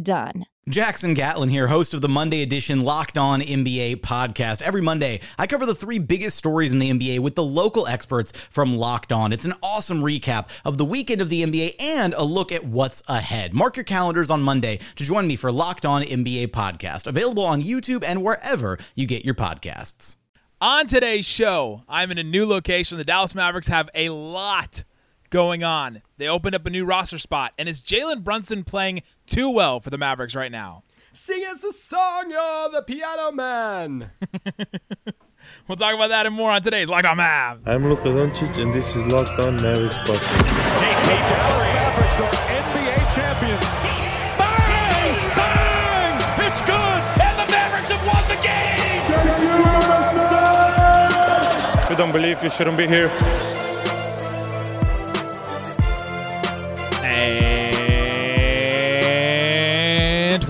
done. Jackson Gatlin here, host of the Monday edition Locked On NBA podcast. Every Monday, I cover the three biggest stories in the NBA with the local experts from Locked On. It's an awesome recap of the weekend of the NBA and a look at what's ahead. Mark your calendars on Monday to join me for Locked On NBA podcast, available on YouTube and wherever you get your podcasts. On today's show, I'm in a new location. The Dallas Mavericks have a lot going on. They opened up a new roster spot, and is Jalen Brunson playing too well for the Mavericks right now? Sing us the song, you're the piano man. we'll talk about that and more on today's Locked On Mavs. I'm Luka Doncic, and this is Locked On Mavericks podcast. Hey, hey, Dallas Mavericks are NBA champions. Bang! Bang! It's good, and the Mavericks have won the game. If you don't believe, you shouldn't be here.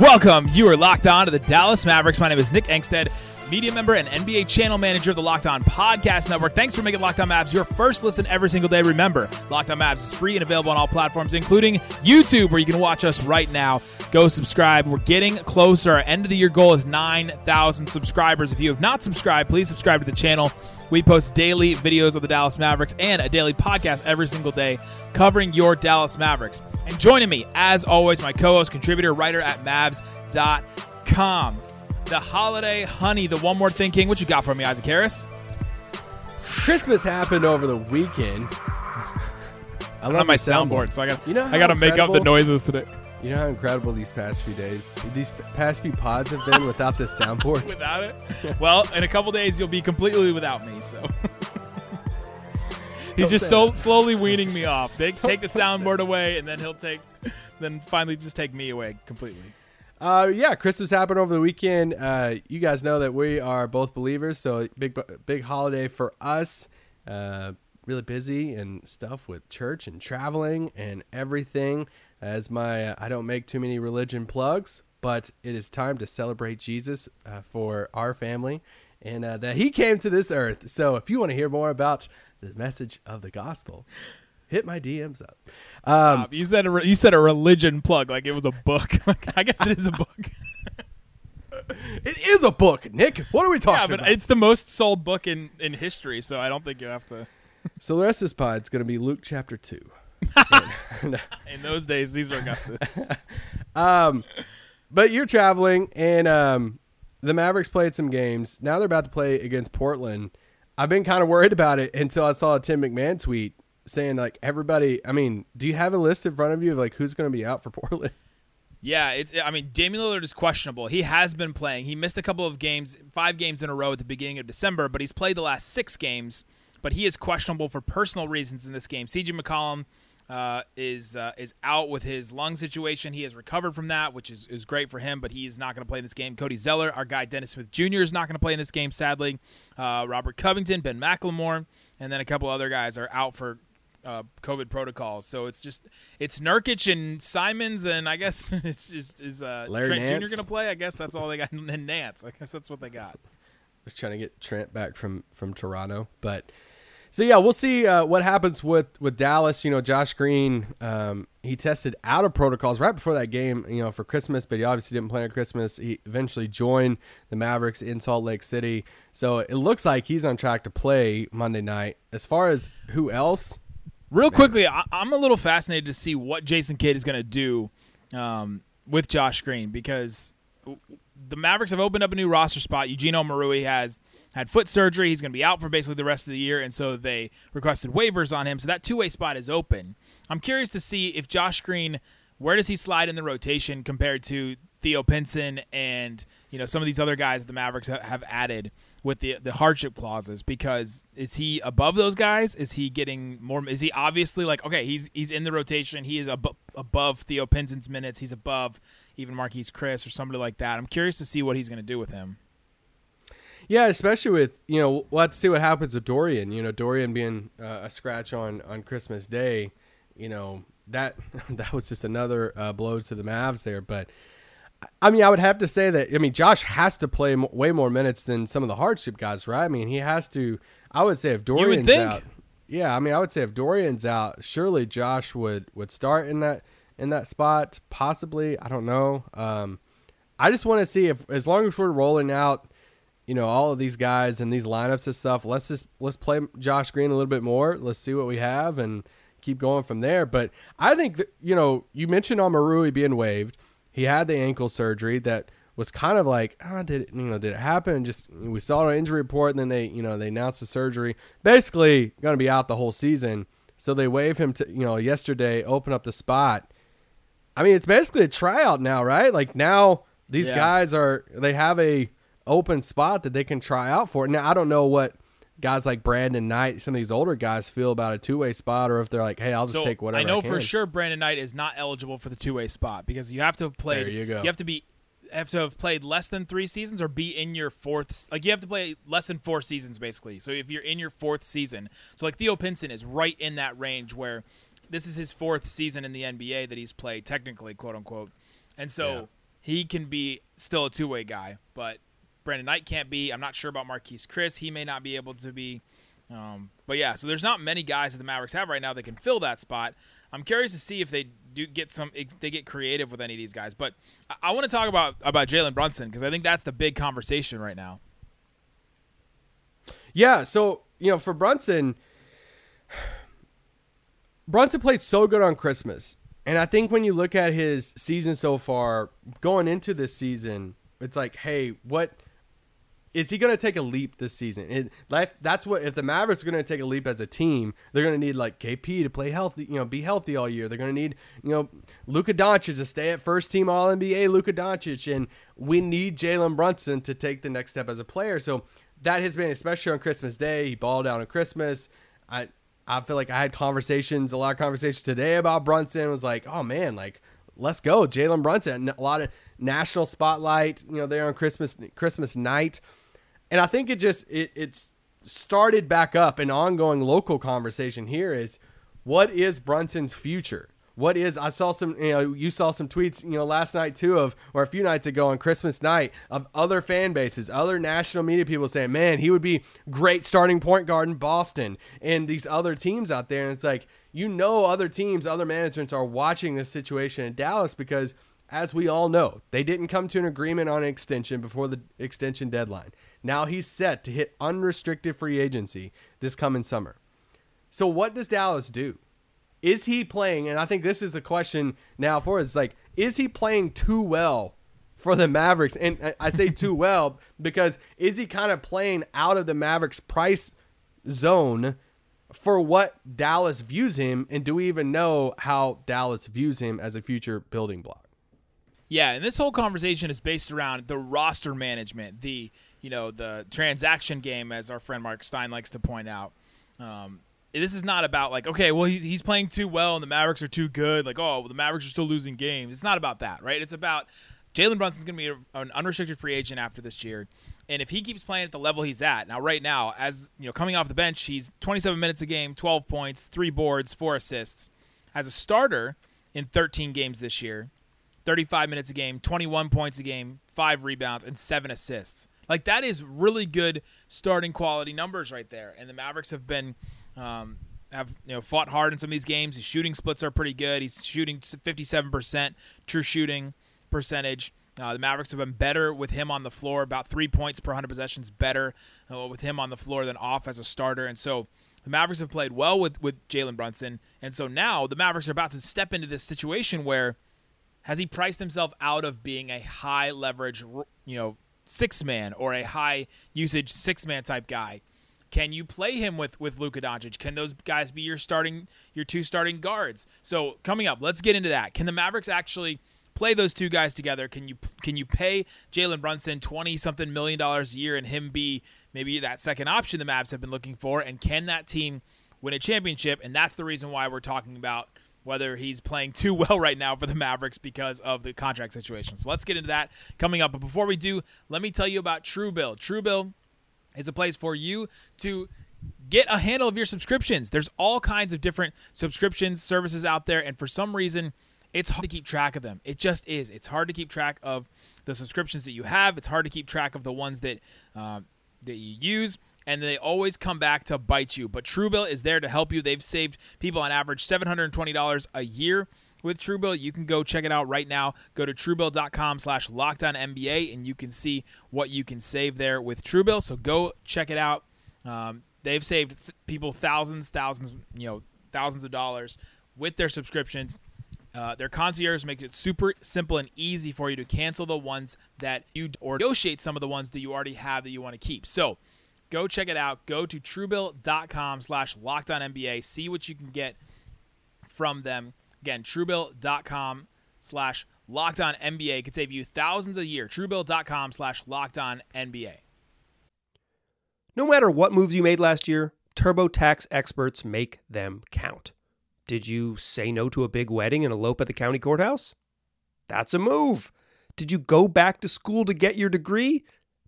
Welcome. You are locked on to the Dallas Mavericks. My name is Nick Angstadt, media member and NBA channel manager of the Locked On Podcast Network. Thanks for making Locked On Mavs your first listen every single day. Remember, Locked On Mavs is free and available on all platforms, including YouTube, where you can watch us right now. Go subscribe. We're getting closer. Our end of the year goal is 9,000 subscribers. If you have not subscribed, please subscribe to the channel. We post daily videos of the Dallas Mavericks and a daily podcast every single day covering your Dallas Mavericks. And joining me, as always, my co host, contributor, writer at Mavs.com. The holiday honey, the one more thing king. What you got for me, Isaac Harris? Christmas happened over the weekend. I love my soundboard, so I got you know I got to make up the noises today. You know how incredible these past few days, these past few pods have been without this soundboard. without it, well, in a couple days you'll be completely without me. So he's just so that. slowly weaning me off. Take take the soundboard away, and then he'll take, then finally just take me away completely. Uh, yeah, Christmas happened over the weekend. Uh, you guys know that we are both believers, so big big holiday for us. Uh, really busy and stuff with church and traveling and everything as my uh, I don't make too many religion plugs, but it is time to celebrate Jesus uh, for our family and uh, that he came to this earth. So if you want to hear more about the message of the gospel, hit my DMs up. Um, you said a re- you said a religion plug like it was a book. I guess it is a book. it is a book, Nick. What are we talking yeah, but about? It's the most sold book in in history, so I don't think you have to. so the rest of this pod is going to be Luke chapter two. In those days, Caesar Augustus. um, but you're traveling, and um, the Mavericks played some games. Now they're about to play against Portland. I've been kind of worried about it until I saw a Tim McMahon tweet saying like everybody. I mean, do you have a list in front of you of like who's going to be out for Portland? Yeah, it's. I mean, Damian Lillard is questionable. He has been playing. He missed a couple of games, five games in a row at the beginning of December, but he's played the last six games. But he is questionable for personal reasons in this game. CJ McCollum uh, is uh, is out with his lung situation. He has recovered from that, which is, is great for him, but he's not going to play in this game. Cody Zeller, our guy Dennis Smith Jr. is not going to play in this game, sadly. Uh, Robert Covington, Ben McLemore, and then a couple other guys are out for uh, COVID protocols. So it's just it's Nurkic and Simons, and I guess it's just is uh, Larry Trent Nance. Jr. going to play. I guess that's all they got. And then Nance, I guess that's what they got. They're trying to get Trent back from from Toronto, but So yeah, we'll see uh, what happens with with Dallas. You know, Josh Green, um, he tested out of protocols right before that game. You know, for Christmas, but he obviously didn't play on Christmas. He eventually joined the Mavericks in Salt Lake City, so it looks like he's on track to play Monday night. As far as who else, Real quickly, I, I'm a little fascinated to see what Jason Kidd is going to do um, with Josh Green because the Mavericks have opened up a new roster spot. Eugene Omoruyi has had foot surgery. He's going to be out for basically the rest of the year, and so they requested waivers on him. So that two way spot is open. I'm curious to see if Josh Green, where does he slide in the rotation compared to Theo Pinson and you know some of these other guys the Mavericks have added with the the hardship clauses because is he above those guys? Is he getting more? Is he obviously like okay? He's he's in the rotation. He is ab- above Theo Pinson's minutes. He's above even Marquese Chriss or somebody like that. I'm curious to see what he's going to do with him. Yeah, especially with you know we'll have to see what happens with Dorian. You know, Dorian being uh, a scratch on on Christmas Day. You know that that was just another uh, blow to the Mavs there. But I mean, I would have to say that I mean Josh has to play m- way more minutes than some of the hardship guys, right? I mean, he has to. I would say if Dorian's out, yeah, I mean, I would say if Dorian's out, surely Josh would would start in that in that spot, possibly. I don't know. Um, I just want to see if as long as we're rolling out you know all of these guys and these lineups and stuff. Let's just let's play Josh Green a little bit more. Let's see what we have and keep going from there. But I think that you know you mentioned Omoruyi being waived. He had the ankle surgery that was kind of like, ah, oh, did it, you know did it happen? Just we saw an injury report and then they you know they announced the surgery. Basically going to be out the whole season. So they waive him to you know yesterday, open up the spot. I mean, it's basically a tryout now, right? Like now these yeah. guys are they have a open spot that they can try out for. Now I don't know what guys like Brandon Knight, some of these older guys feel about a two way spot, or if they're like, hey, I'll just so take whatever. I know I for sure Brandon Knight is not eligible for the two way spot because you have to have played. There you go. You have to be have to have played less than three seasons or be in your fourth. Like you have to play less than four seasons basically. So if you're in your fourth season, so like Theo Pinson is right in that range where this is his fourth season in the NBA that he's played technically, quote unquote, and so. Yeah. He can be still a two way guy, but Brandon Knight can't be. I'm not sure about Marquese Chriss. He may not be able to be. Um, but yeah, so there's not many guys that the Mavericks have right now that can fill that spot. I'm curious to see if they do get some, if they get creative with any of these guys. But I, I want to talk about about Jalen Brunson because I think that's the big conversation right now. Yeah, so you know, for Brunson, Brunson played so good on Christmas, and I think when you look at his season so far, going into this season, it's like, hey, what is he going to take a leap this season? It, that, that's what if the Mavericks are going to take a leap as a team, they're going to need like KP to play healthy, you know, be healthy all year. They're going to need you know Luka Doncic to stay at first team All NBA. Luka Doncic, and we need Jalen Brunson to take the next step as a player. So that has been especially on Christmas Day. He balled out on Christmas. I I feel like I had conversations, a lot of conversations today about Brunson. Was like, oh man, like let's go, Jalen Brunson. A lot of national spotlight, you know, there on Christmas Christmas night. And I think it just it it's started back up an ongoing local conversation here is what is Brunson's future? What is I saw some you know you saw some tweets you know last night too of or a few nights ago on Christmas night of other fan bases, other national media people saying, "Man, he would be great starting point guard in Boston." And these other teams out there and it's like, you know other teams, other managements are watching this situation in Dallas because as we all know, they didn't come to an agreement on an extension before the extension deadline. Now he's set to hit unrestricted free agency this coming summer. So what does Dallas do? Is he playing? And I think this is the question now for us. Like, is he playing too well for the Mavericks? And I say too well because is he kind of playing out of the Mavericks price zone for what Dallas views him? And do we even know how Dallas views him as a future building block? Yeah, and this whole conversation is based around the roster management, the you know the transaction game, as our friend Mark Stein likes to point out. Um, this is not about like okay, well he's he's playing too well and the Mavericks are too good. Like oh, well, the Mavericks are still losing games. It's not about that, right? It's about Jalen Brunson's going to be an unrestricted free agent after this year, and if he keeps playing at the level he's at now, right now, as you know, coming off the bench, he's 27 minutes a game, 12 points, three boards, four assists. As a starter in 13 games this year, 35 minutes a game, 21 points a game, five rebounds, and seven assists. Like that is really good starting quality numbers right there. And the Mavericks have been Um, have you know fought hard in some of these games. His shooting splits are pretty good. He's shooting 57% true shooting percentage. Uh, the Mavericks have been better with him on the floor, about three points per 100 possessions better uh, with him on the floor than off as a starter. And so the Mavericks have played well with, with Jalen Brunson. And so now the Mavericks are about to step into this situation where has he priced himself out of being a high leverage, you know, six man or a high usage six man type guy? Can you play him with with Luka Doncic? Can those guys be your starting your two starting guards? So coming up, let's get into that. Can the Mavericks actually play those two guys together? Can you can you pay Jalen Brunson twenty something million dollars a year and him be maybe that second option the Mavs have been looking for? And can that team win a championship? And that's the reason why we're talking about whether he's playing too well right now for the Mavericks because of the contract situation. So let's get into that coming up. But before we do, let me tell you about Truebill. Truebill is a place for you to get a handle of your subscriptions. There's all kinds of different subscriptions services out there, and for some reason, it's hard to keep track of them. It just is. It's hard to keep track of the subscriptions that you have. It's hard to keep track of the ones that uh, that you use, and they always come back to bite you. But Truebill is there to help you. They've saved people on average $720 a year with Truebill. You can go check it out right now. Go to truebill.com slash NBA, and you can see what you can save there with Truebill. So go check it out. Um, they've saved th- people thousands, thousands, you know, thousands of dollars with their subscriptions. Uh, their concierge makes it super simple and easy for you to cancel the ones that you or negotiate some of the ones that you already have that you want to keep. So go check it out. Go to truebill.com slash NBA. See what you can get from them. Again, truebill.com slash locked on NBA could save you thousands a year. Truebill.com slash locked on NBA. No matter what moves you made last year, TurboTax experts make them count. Did you say no to a big wedding and elope at the county courthouse? That's a move. Did you go back to school to get your degree?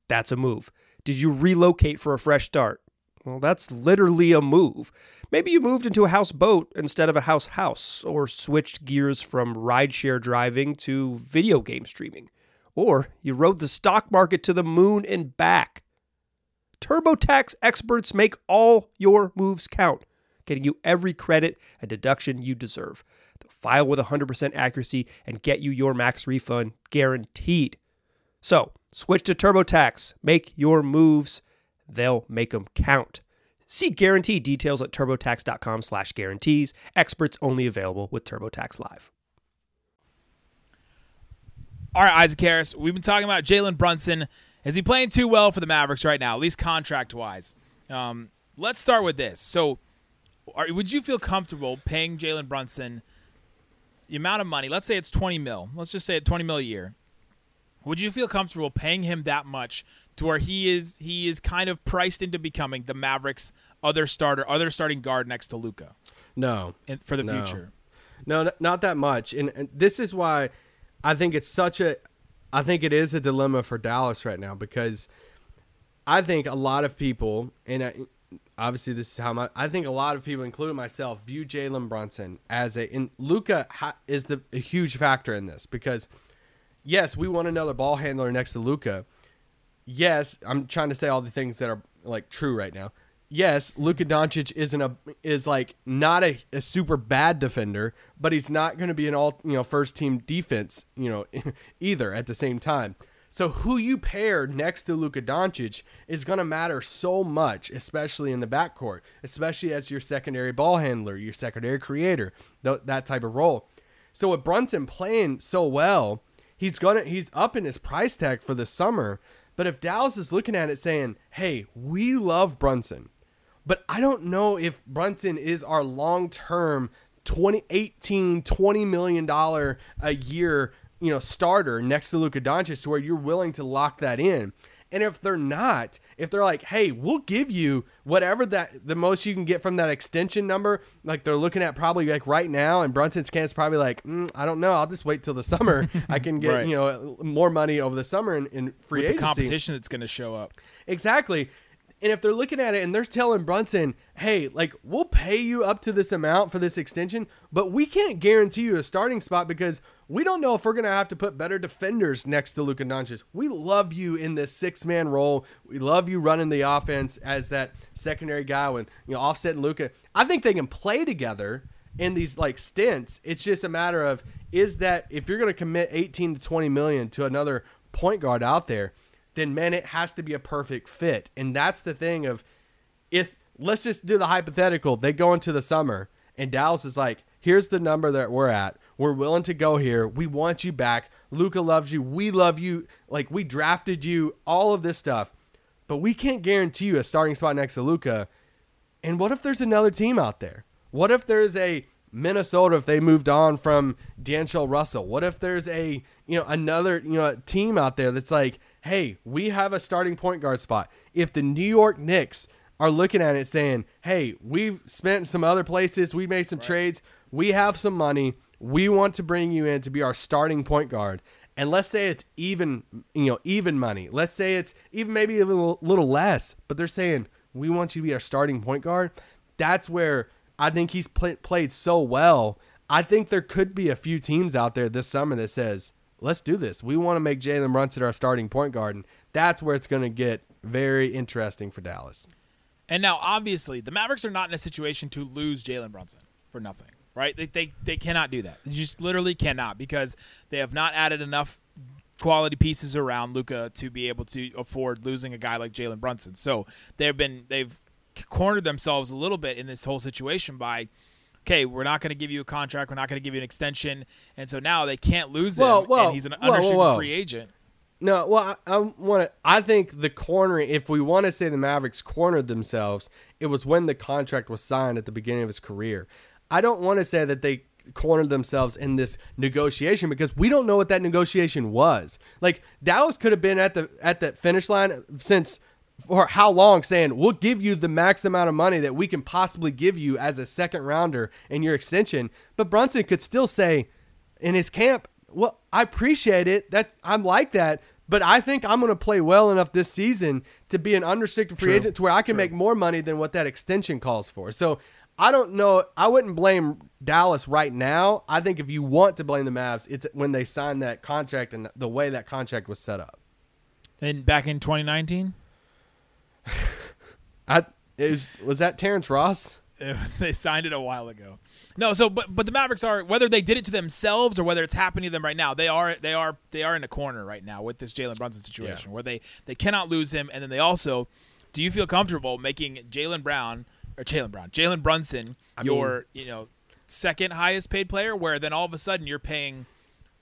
That's a move. Did you relocate for a fresh start? Well, that's literally a move. Maybe you moved into a houseboat instead of a house house, or switched gears from rideshare driving to video game streaming. Or you rode the stock market to the moon and back. TurboTax experts make all your moves count, getting you every credit and deduction you deserve. They'll file with 100% accuracy and get you your max refund guaranteed. So, switch to TurboTax. Make your moves. They'll make them count. See guarantee details at turbotax.com slash guarantees. Experts only available with TurboTax Live. All right, Isaac Harris, we've been talking about Jalen Brunson. Is he playing too well for the Mavericks right now, at least contract wise? Um, let's start with this. So, are, would you feel comfortable paying Jalen Brunson the amount of money? Let's say it's 20 mil. Let's just say it's 20 mil a year. Would you feel comfortable paying him that much to where he is he is kind of priced into becoming the Mavericks' other starter, other starting guard next to Luka? No, for the no. future. No, not that much. And, and this is why I think it's such a I think it is a dilemma for Dallas right now because I think a lot of people, and I, obviously this is how my, I think a lot of people, including myself, view Jalen Brunson as a, and Luka ha, is the a huge factor in this because, yes, we want another ball handler next to Luka. Yes, I'm trying to say all the things that are like true right now yes, Luka Doncic isn't a is like not a, a super bad defender, but he's not going to be an all you know first team defense you know either at the same time. So who you pair next to Luka Doncic is going to matter so much, especially in the backcourt, especially as your secondary ball handler, your secondary creator, th- that type of role. So with Brunson playing so well, he's gonna he's up in his price tag for the summer. But if Dallas is looking at it saying, "Hey, we love Brunson. But I don't know if Brunson is our long term 2018 20 million dollar a year you know starter next to Luka Doncic to where you're willing to lock that in. And if they're not, if they're like, "Hey, we'll give you whatever that the most you can get from that extension number," like they're looking at probably like right now, and Brunson's camp's probably like, mm, "I don't know, I'll just wait till the summer. I can get Right. you know more money over the summer in, in free With the agency." competition that's going to show up. Exactly. And if they're looking at it and they're telling Brunson, hey, like, we'll pay you up to this amount for this extension, but we can't guarantee you a starting spot because we don't know if we're going to have to put better defenders next to Luka Doncic. We love you in this six man role. We love you running the offense as that secondary guy when, you know, Offset and Luka. I think they can play together in these like stints. It's just a matter of is that if you're going to commit 18 to 20 million to another point guard out there, then man, it has to be a perfect fit. And that's the thing of if let's just do the hypothetical, they go into the summer and Dallas is like, here's the number that we're at. We're willing to go here. We want you back. Luka loves you. We love you. Like we drafted you, all of this stuff. But we can't guarantee you a starting spot next to Luka. And what if there's another team out there? What if there's a Minnesota if they moved on from D'Angelo Russell? What if there's a you know another you know team out there that's like, hey, we have a starting point guard spot. If the New York Knicks are looking at it saying, hey, we've spent some other places, we made some right. trades, we have some money, we want to bring you in to be our starting point guard. And let's say it's even, you know, even money. Let's say it's even maybe a little, little less, but they're saying we want you to be our starting point guard. That's where I think he's play, played so well. I think there could be a few teams out there this summer that says, let's do this. We want to make Jalen Brunson our starting point guard. And that's where it's going to get very interesting for Dallas. And now, obviously, the Mavericks are not in a situation to lose Jalen Brunson for nothing, right? They, they, they cannot do that. They just literally cannot because they have not added enough quality pieces around Luka to be able to afford losing a guy like Jalen Brunson. So they've been they've cornered themselves a little bit in this whole situation by okay, we're not going to give you a contract, we're not going to give you an extension, and so now they can't lose well, him, well, and he's an well, unrestricted free agent. No, well, I, I want to. I think the corner. If we want to say the Mavericks cornered themselves, it was when the contract was signed at the beginning of his career. I don't want to say that they cornered themselves in this negotiation because we don't know what that negotiation was. Like Dallas could have been at the at the finish line since for how long saying we'll give you the max amount of money that we can possibly give you as a second rounder in your extension. But Brunson could still say in his camp, well, I appreciate it. That I'm like that, but I think I'm going to play well enough this season to be an unrestricted free True. agent to where I can True. make more money than what that extension calls for. So I don't know. I wouldn't blame Dallas right now. I think if you want to blame the Mavs, it's when they signed that contract and the way that contract was set up. And back in 2019. I is was that Terrence Ross? It was, they signed it a while ago. No, so but but the Mavericks are whether they did it to themselves or whether it's happening to them right now. They are they are they are in a corner right now with this Jalen Brunson situation yeah. where they they cannot lose him, and then they also. Do you feel comfortable making Jalen Brown or Jalen Brown, Jalen Brunson, I your mean, you know second highest paid player? Where then all of a sudden you're paying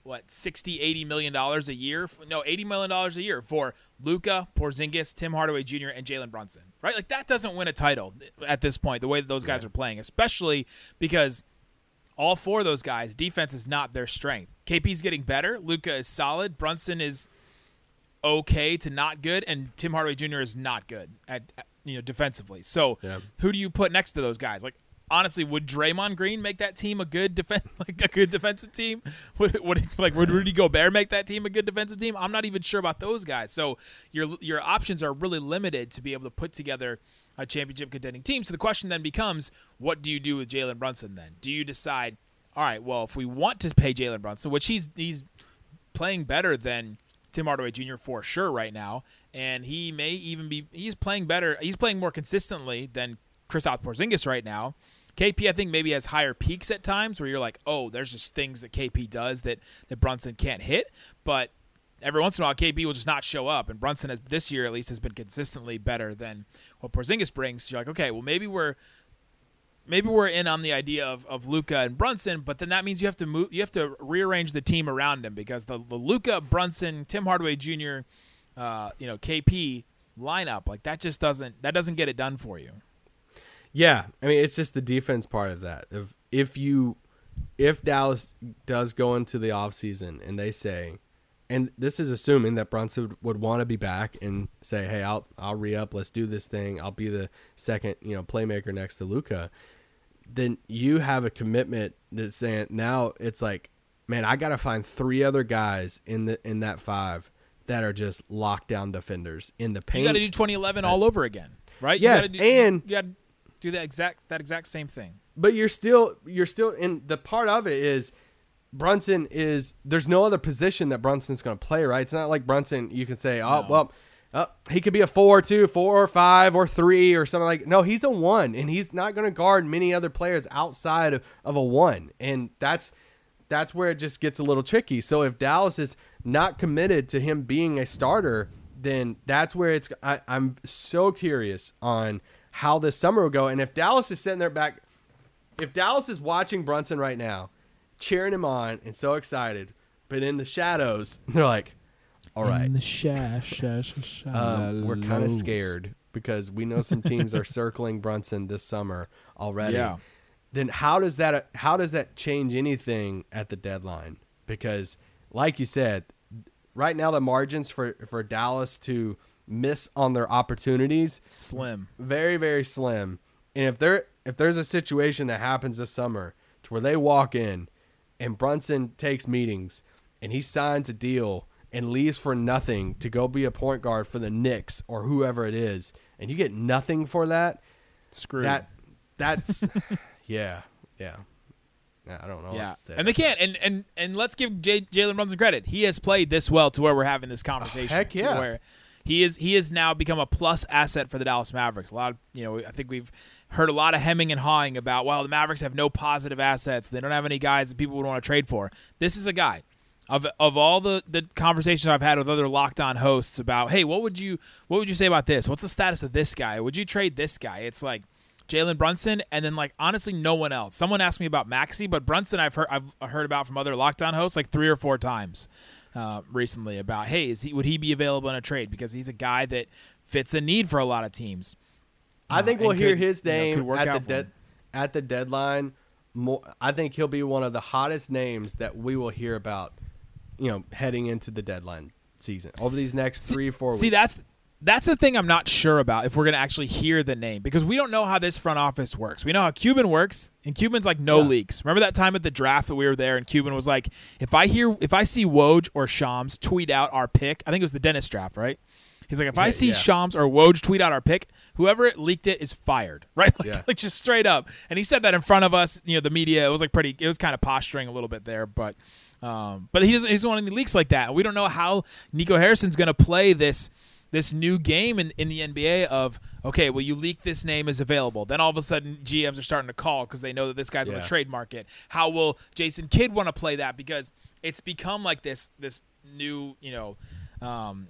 what 60 80 million dollars a year no 80 million dollars a year for Luka Porzingis, Tim Hardaway Jr. and Jalen Brunson. Right? Like that doesn't win a title at this point the way that those guys yeah. are playing, especially because all four of those guys defense is not their strength. KP's getting better, Luka is solid, Brunson is okay to not good and Tim Hardaway Jr. is not good at, at you know defensively. So, yeah. who do you put next to those guys? Like honestly, would Draymond Green make that team a good defense, like a good defensive team? Would, would like would Rudy Gobert make that team a good defensive team? I'm not even sure about those guys. So your your options are really limited to be able to put together a championship contending team. So the question then becomes, what do you do with Jalen Brunson? Then do you decide, all right, well, if we want to pay Jalen Brunson, which he's he's playing better than Tim Hardaway Jr. for sure right now, and he may even be he's playing better. He's playing more consistently than Kristaps Porzingis right now. KP, I think maybe has higher peaks at times where you're like, oh, there's just things that KP does that that Brunson can't hit. But every once in a while, KP will just not show up, and Brunson has this year at least has been consistently better than what Porzingis brings. So you're like, okay, well maybe we're maybe we're in on the idea of, of Luka and Brunson, but then that means you have to move, you have to rearrange the team around him because the the Luka Brunson, Tim Hardaway Jr., uh, you know, KP lineup like that just doesn't that doesn't get it done for you. Yeah, I mean it's just the defense part of that. If if you if Dallas does go into the offseason and they say and this is assuming that Brunson would want to be back and say, "Hey, I'll I'll re up. Let's do this thing. I'll be the second, you know, playmaker next to Luka." Then you have a commitment that's saying now it's like, man, I got to find three other guys in the in that five that are just lockdown defenders in the paint. You got to do 2011 all over again. right? Yes, you gotta do, and- you gotta do that exact that exact same thing. But you're still you're still in the part of it is Brunson is there's no other position that Brunson's going to play, right? It's not like Brunson you can say, "Oh, No. well, uh, he could be a 4 2, 4 or 5 or 3 or something like No, he's a 1 and he's not going to guard many other players outside of, of a 1. And that's that's where it just gets a little tricky. So if Dallas is not committed to him being a starter, then that's where it's I, I'm so curious on how this summer will go. And if Dallas is sitting there back if Dallas is watching Brunson right now, cheering him on and so excited, but in the shadows, they're like, "All right, In the shash, um, we're kind of scared because we know some teams are circling Brunson this summer already." Yeah. Then how does that how does that change anything at the deadline? Because, like you said, right now the margins for for Dallas to miss on their opportunities Slim. very very slim. And if there if there's a situation that happens this summer to where they walk in and Brunson takes meetings and he signs a deal and leaves for nothing to go be a point guard for the Knicks or whoever it is, and you get nothing for that, screw that that's yeah yeah. I don't know. Yeah, what to say and they can't. And and and let's give J- Jalen Brunson credit. He has played this well to where we're having this oh, conversation. heck to yeah. where he is he has now become a plus asset for the Dallas Mavericks. A lot of you know, I think we've heard a lot of hemming and hawing about. Well, the Mavericks have no positive assets. They don't have any guys that people would want to trade for. This is a guy. Of, of all the, the conversations I've had with other locked on hosts about, hey, what would you what would you say about this? What's the status of this guy? Would you trade this guy? It's like Jalen Brunson, and then like honestly, no one else. Someone asked me about Maxi, but Brunson, I've heard I've heard about from other Locked On hosts like three or four times uh, recently about, hey, is he would he be available in a trade because he's a guy that fits a need for a lot of teams. I Uh, think we'll hear could, his you know, name could work at the out for dead him. at the deadline. More, I think he'll be one of the hottest names that we will hear about. You know, heading into the deadline season over these next three or four See, weeks. that's that's the thing I'm not sure about if we're gonna actually hear the name because we don't know how this front office works. We know how Cuban works, and Cuban's like no Yeah. leaks. Remember that time at the draft that we were there, and Cuban was like, if I hear, if I see Woj or Shams tweet out our pick, I think it was the Dennis draft, right? He's like, if I see yeah. Shams or Woj tweet out our pick, whoever leaked it is fired, right? Like, Yeah. like just straight up. And he said that in front of us, you know, the media. It was like pretty. It was kind of posturing a little bit there, but, um, but he doesn't. He doesn't want any leaks like that. We don't know how Nico Harrison's going to play this this new game in, in the NBA of okay, well you leak this name is available. Then all of a sudden GMs are starting to call because they know that this guy's on the trade market. How will Jason Kidd want to play that? Because it's become like this this new you know um,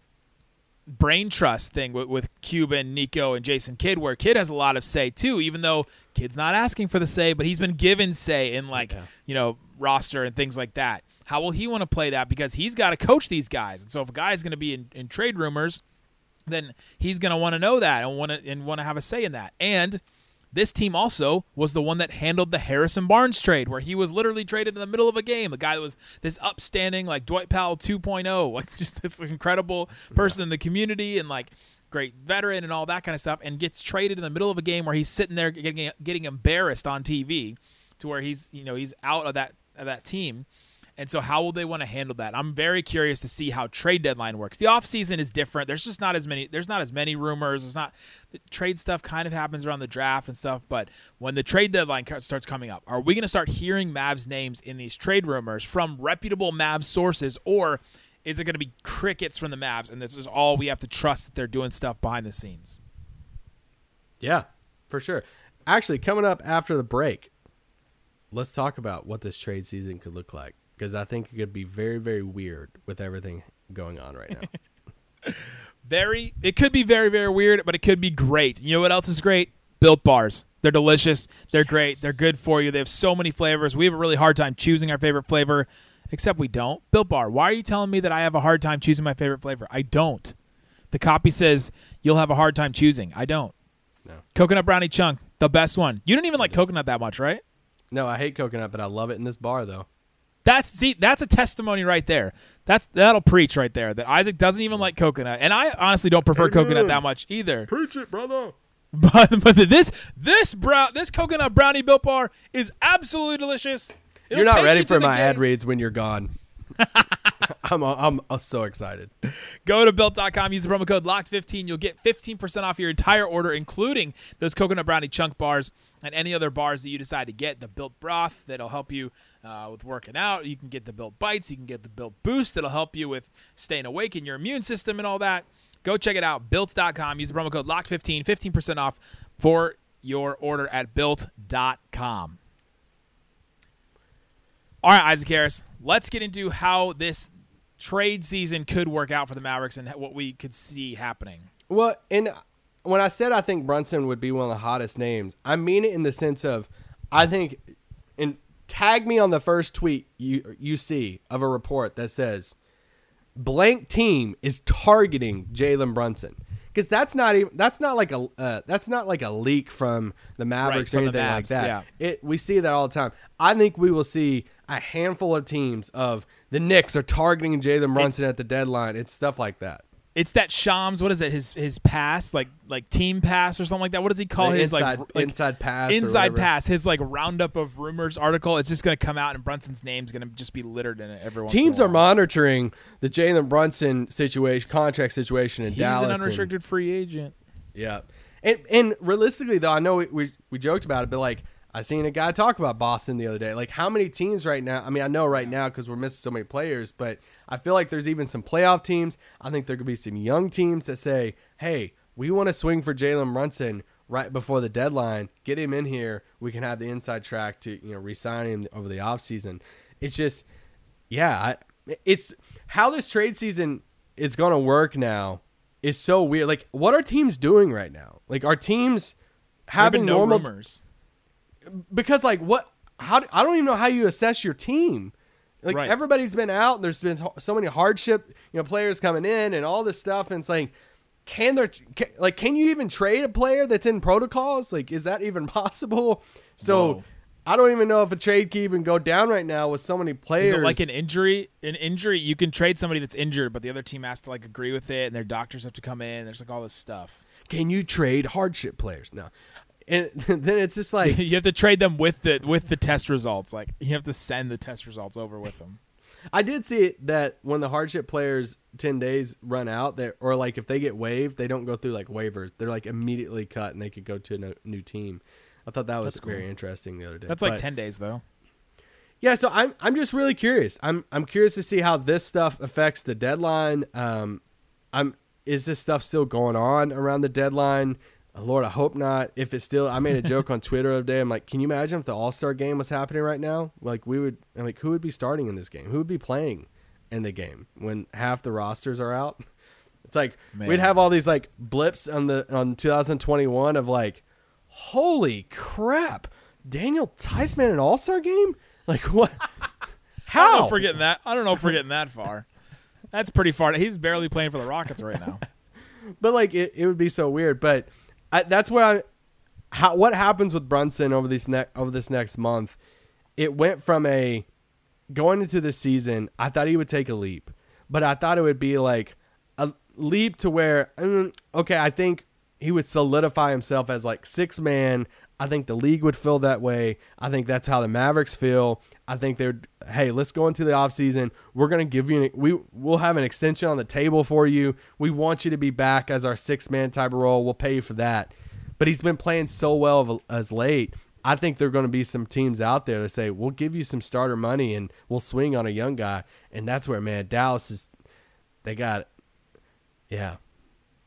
brain trust thing with, with Cuban, Nico, and Jason Kidd, where Kidd has a lot of say too, even though Kidd's not asking for the say, but he's been given say in like you know roster and things like that. How will he want to play that? Because he's got to coach these guys, and so if a guy is going to be in, in trade rumors, then he's going to want to know that and want to and want to have a say in that. And this team also was the one that handled the Harrison Barnes trade, where he was literally traded in the middle of a game. A guy that was this upstanding, like Dwight Powell 2.0, like just this incredible person in the community and like great veteran and all that kind of stuff, and gets traded in the middle of a game where he's sitting there getting getting embarrassed on TV, to where he's you know he's out of that of that team. And so how will they want to handle that? I'm very curious to see how trade deadline works. The offseason is different. There's just not as many there's not as many rumors. There's not the trade stuff kind of happens around the draft and stuff, but when the trade deadline starts coming up, are we going to start hearing Mavs names in these trade rumors from reputable Mavs sources or is it going to be crickets from the Mavs and this is all we have to trust that they're doing stuff behind the scenes? Yeah, for sure. Actually, coming up after the break, let's talk about what this trade season could look like because I think it could be very, very weird with everything going on right now. Very it could be very very weird, but it could be great. You know what else is great? Built bars. They're delicious. They're great. They're good for you. They have so many flavors. We have a really hard time choosing our favorite flavor, except we don't. Built bar. Why are you telling me that I have a hard time choosing my favorite flavor? I don't. The copy says you'll have a hard time choosing. I don't. No. Coconut brownie chunk, the best one. You don't even like coconut that much, right? no, I hate coconut, but I love it in this bar though. That's see, that's a testimony right there. That's that'll preach right there. That Isaac doesn't even like coconut, and I honestly don't prefer coconut that much either. Preach it, brother. But but this this brown this coconut brownie built bar is absolutely delicious. It'll you're not ready you for my ad reads when you're gone. I'm I'm, I'm so excited. Go to built.com, use the promo code LOCKED15. You'll get 15% off your entire order, including those coconut brownie chunk bars and any other bars that you decide to get. The built broth that'll help you uh, with working out. You can get the built bites. You can get the built boost that'll help you with staying awake and your immune system and all that. Go check it out. Built.com. Use the promo code LOCKED15, 15% off for your order at built.com. All right, Isaac Harris, let's get into how this trade season could work out for the Mavericks and what we could see happening. Well, and when I said I think Brunson would be one of the hottest names, I mean it in the sense of I think and tag me on the first tweet you you see of a report that says blank team is targeting Jalen Brunson because that's not even that's not like a uh, that's not like a leak from the Mavericks Right, or anything like that. yeah. It we see that all the time. I think we will see a handful of teams of the Knicks are targeting Jalen Brunson at the deadline. It's stuff like that. It's that Shams. What is it? His his pass, like like team pass or something like that. What does he call The his inside- like, like inside pass Inside pass. His like roundup of rumors article. It's just gonna come out, and Brunson's name's gonna just be littered in it Everyone. Teams in a are monitoring the Jalen Brunson situation, contract situation in He's Dallas. He's an and- unrestricted free agent. Yeah, and and realistically though, I know we, we we joked about it, but like I seen a guy talk about Boston the other day. Like how many teams right now? I mean, I know right now because we're missing so many players, but I feel like there's even some playoff teams. I think there could be some young teams that say, "Hey, we want to swing for Jalen Brunson." Right before the deadline, get him in here. We can have the inside track to you know resign him over the offseason. It's just, yeah, I, it's how this trade season is going to work now is so weird. Like, what are teams doing right now? Like, are teams There have been having no normal? rumors. Because like, what? How? I don't even know how you assess your team. Like Right. everybody's been out. And there's been so- many hardship, you know, players coming in and all this stuff. And it's like, can there, can, like, can you even trade a player that's in protocols? Like, is that even possible? So. Whoa. I don't even know if a trade can even go down right now with so many players. Is it like an injury? An injury, you can trade somebody that's injured, but the other team has to like agree with it, and their doctors have to come in. There's like all this stuff. can you trade hardship players? No. And then it's just like you have to trade them with the with the test results. Like you have to send the test results over with them. I did see it that when the hardship players ten days run out, there or like if they get waived, they don't go through like waivers. They're like immediately cut and they could go to a new team. I thought that was That's cool. very interesting the other day. That's like But- ten days though. Yeah, so I'm I'm just really curious. I'm I'm curious to see how this stuff affects the deadline. Um, I'm is this stuff still going on around the deadline? Lord, I hope not. If it's still, I made a joke on Twitter the other day. I'm like, can you imagine if the All Star game was happening right now? Like we would, I'm like, who would be starting in this game? Who would be playing in the game when half the rosters are out? It's like Man. we'd have all these like blips on the on 2021 of like, holy crap, Daniel Ticeman an All Star game? Like what? I don't How? if we're getting that. I don't know if we're getting that far. That's pretty far. He's barely playing for the Rockets right now. but like it, it would be so weird. But I, that's where I, how what happens with Brunson over these ne- over this next month? It went from a going into the season. I thought he would take a leap, but I thought it would be like a leap to where mm, okay, I think he would solidify himself as like six man. I think the league would feel that way. I think that's how the Mavericks feel. I think they're hey, let's go into the offseason. We're gonna give you an, we we'll have an extension on the table for you. We want you to be back as our six man type of role. We'll pay you for that. But he's been playing so well of, as late. I think there are going to be some teams out there that say we'll give you some starter money and we'll swing on a young guy. And that's where man Dallas is. They got, yeah,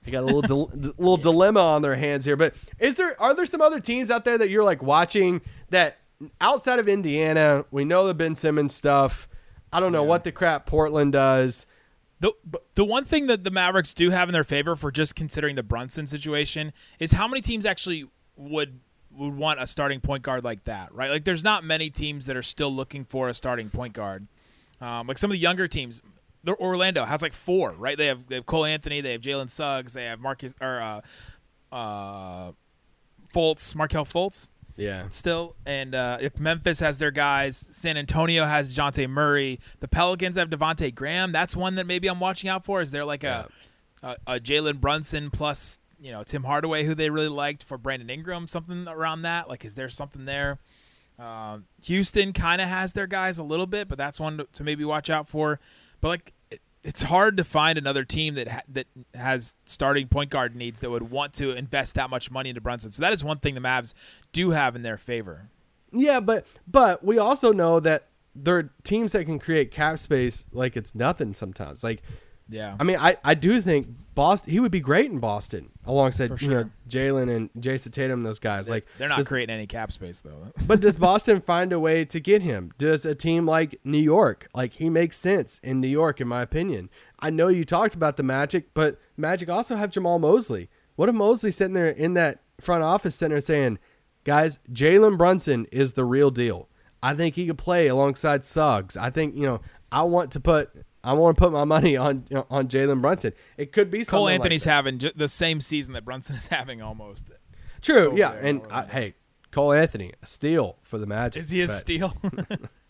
they got a little dil- d- little dilemma on their hands here. But is there are there some other teams out there that you're like watching that outside of Indiana? We know the Ben Simmons stuff. I don't know what the crap Portland does. The the one thing that the Mavericks do have in their favor for just considering the Brunson situation is how many teams actually would would want a starting point guard like that, right? Like there's not many teams that are still looking for a starting point guard. Um, like some of the younger teams, the Orlando has like four, right? They have they have Cole Anthony, they have Jalen Suggs, they have Marcus or uh, uh, Fultz, Markelle Fultz Yeah, still. And uh, if Memphis has their guys, San Antonio has Dejounte Murray. The Pelicans have Devonte Graham. That's one that maybe I'm watching out for. Is there like a a, a Jalen Brunson plus you know Tim Hardaway who they really liked for Brandon Ingram? Something around that. Like, is there something there? Um, Houston kind of has their guys a little bit, but that's one to, to maybe watch out for. But like it's hard to find another team that ha- that has starting point guard needs that would want to invest that much money into Brunson. So that is one thing the Mavs do have in their favor. Yeah, but but we also know that there are teams that can create cap space like it's nothing sometimes. Like Yeah. I mean, I, I do think Boston. He would be great in Boston alongside For you know. Jalen and Jayson Tatum. Those guys like They're not does- creating any cap space though. but does Boston find a way to get him? Does a team like New York like he makes sense in New York? In my opinion, I know you talked about the Magic, but Magic also have Jamahl Mosley. What if Mosley sitting there in that front office center saying, "Guys, Jalen Brunson is the real deal. I think he could play alongside Suggs. I think you know I want to put." I want to put my money on on Jalen Brunson. It could be Cole something like Anthony's that. having ju- the same season that Brunson is having almost. True, yeah, there, and I, hey, Cole Anthony, a steal for the Magic. Is he a but- steal?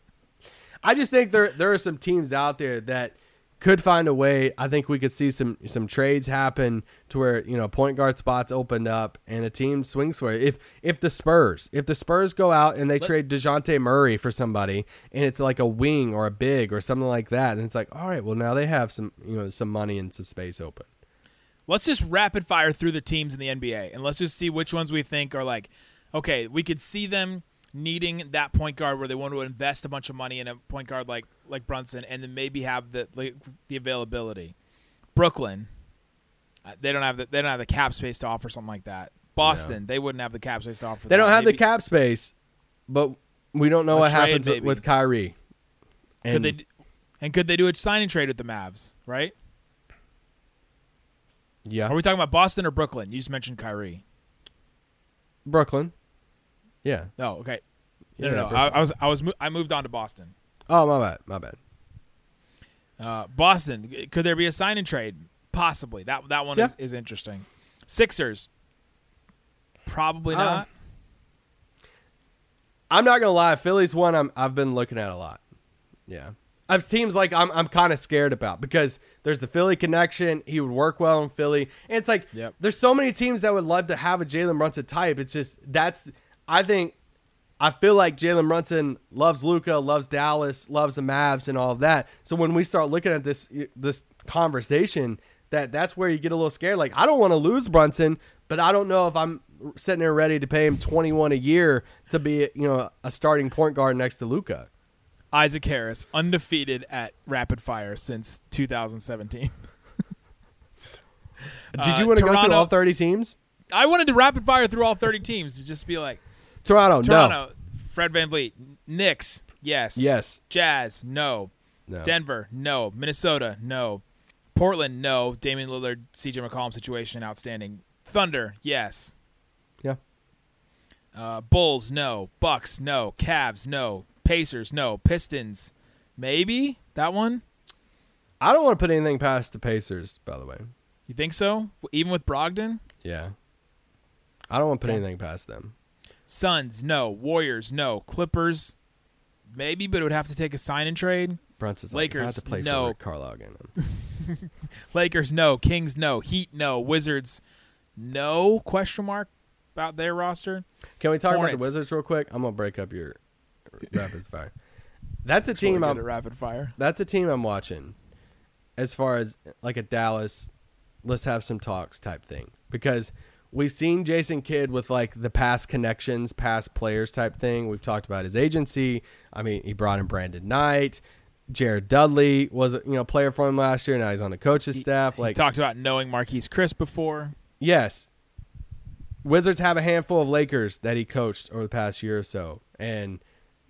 I just think there there are some teams out there that could find a way. I think we could see some some trades happen to where you know point guard spots opened up and a team swings for it. If if the Spurs if the Spurs go out and they trade Dejounte Murray for somebody and it's like a wing or a big or something like that, and it's like all right, well now they have some you know some money and some space open. let's just rapid fire through the teams in the NBA and let's just see which ones we think are like, okay, we could see them needing that point guard where they want to invest a bunch of money in a point guard like like Brunson and then maybe have the like, the availability. Brooklyn, uh, they don't have the they don't have the cap space to offer something like that. Boston, they wouldn't have the cap space to offer. They that. don't have Maybe- the cap space, but we don't know A what trade, happens with, maybe. with Kyrie. Could And they and could they do a signing trade with the Mavs? Right? yeah, Are we talking about Boston or Brooklyn? You just mentioned Kyrie. Brooklyn. Yeah. No, okay. No, Yeah, no, no. I, I was I was I moved on to Boston. Oh my bad, my bad. Uh, Boston, could there be a sign and trade? Possibly. That that one Yeah. is, is interesting. Sixers, probably Uh, not. I'm not gonna lie, Philly's one I'm I've been looking at a lot. Yeah. I've teams like I'm I'm kind of scared about because there's the Philly connection. He would work well in Philly, and it's like Yep. there's so many teams that would love to have a Jalen Brunson type. It's just that's I think I feel like Jalen Brunson loves Luka, loves Dallas, loves the Mavs, and all of that. So when we start looking at this this conversation, that that's where you get a little scared. Like I don't want to lose Brunson, but I don't know if I'm sitting there ready to pay him 21 a year to be you know a starting point guard next to Luka. Isaac Harris, undefeated at rapid fire since 2017. Did you Uh, want to go through all 30 teams? I wanted to rapid fire through all 30 teams to just be like Toronto, Toronto, Fred VanVleet, Knicks, yes. Yes. Jazz, no. no. No. Denver, no. Minnesota, no. Portland, no. Damian Lillard, CJ McCollum situation, outstanding. Thunder, yes. Yeah. Uh, Bulls, no. Bucks, no. Cavs, no. Pacers, no. Pistons, maybe that one. I don't want to put anything past the Pacers, by the way. You think so? Even with Brogdon, Yeah. I don't want to put Okay. anything past them. Suns, no. Warriors, no. Clippers, maybe, but it would have to take a sign and trade. Brunson's like, if I have Lakers, to play no. for Rick Carlisle again. Lakers, no. Kings, no. Heat, no. Wizards, no. Question mark about their roster. Can we talk about the Wizards real quick? I'm gonna break up your rapid fire. That's a That's team. I'm, rapid fire. that's a team I'm watching. As far as like a Dallas, let's have some talks type thing because we've seen Jason Kidd with like the past connections, past players type thing. We've talked about his agency. I mean, he brought in Brandon Knight. Jared Dudley was a you know player for him last year. Now he's on the coach's staff. Like talked about knowing Marquese Chriss before. Yes. Wizards have a handful of Lakers that he coached over the past year or so. And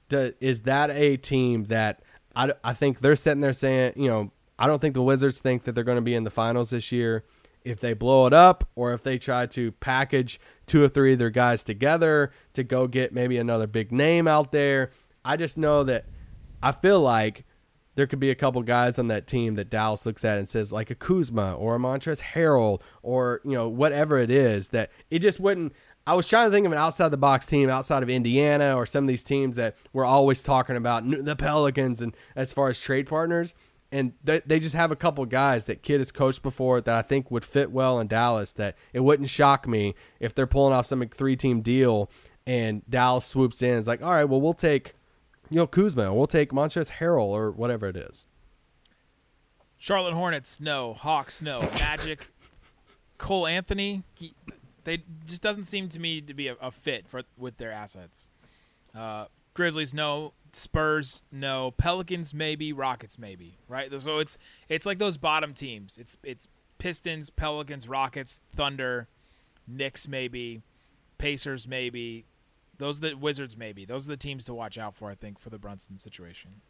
do, is that a team that I, I think they're sitting there saying, you know, I don't think the Wizards think that they're going to be in the finals this year. If they blow it up or if they try to package two or three of their guys together to go get maybe another big name out there, I just know that I feel like there could be a couple guys on that team that Dallas looks at and says like a Kuzma or a Montrezl Harrell or you know whatever it is that it just wouldn't. I was trying to think of an outside the box team outside of Indiana or some of these teams that we're always talking about the Pelicans and as far as trade partners and they, they just have a couple guys that Kidd has coached before that I think would fit well in Dallas that it wouldn't shock me if they're pulling off some three team deal and Dallas swoops in. It's like all right, well we'll take you know Kuzma, we'll take Montrezl Harrell or whatever it is. Charlotte Hornets, no. Hawks, no. Magic, Cole Anthony, he, they just doesn't seem to me to be a, a fit for with their assets. Uh, Grizzlies, no. Spurs, no. Pelicans, maybe. Rockets, maybe. Right. So it's it's like those bottom teams. It's it's Pistons, Pelicans, Rockets, Thunder, Knicks, maybe. Pacers, maybe. Those are the Wizards, maybe. Those are the teams to watch out for. I think for the Brunson situation.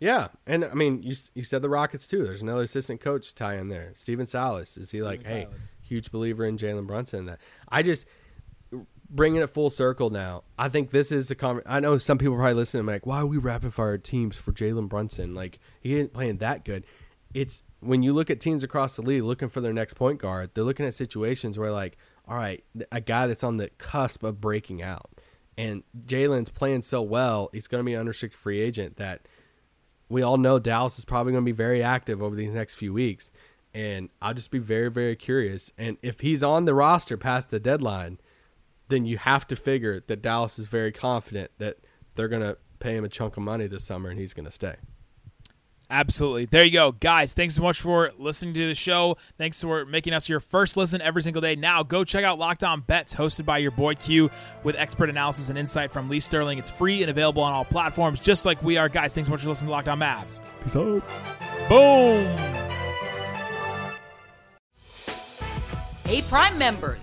Yeah, and I mean, you you said the Rockets too. There's another assistant coach tie in there. Stephen Silas is he Stephen like, hey, huge believer in Jalen Brunson. That I just bringing it full circle now. I think this is a conver- I know some people probably listening like, why are we rapid fire teams for Jalen Brunson? Like he ain't playing that good. It's when you look at teams across the league looking for their next point guard, they're looking at situations where like, all right, a guy that's on the cusp of breaking out, and Jalen's playing so well, he's going to be an unrestricted free agent that we all know Dallas is probably going to be very active over these next few weeks. And I'll just be very, very curious. And if he's on the roster past the deadline, then you have to figure that Dallas is very confident that they're going to pay him a chunk of money this summer and he's going to stay. Absolutely. There you go. Guys, thanks so much for listening to the show. Thanks for making us your first listen every single day. Now, go check out Locked On Bets, hosted by your boy Q, with expert analysis and insight from Lee Sterling. It's free and available on all platforms, just like we are. Guys, thanks so much for listening to Locked On Mavs. Peace out. Boom. Hey, Prime members,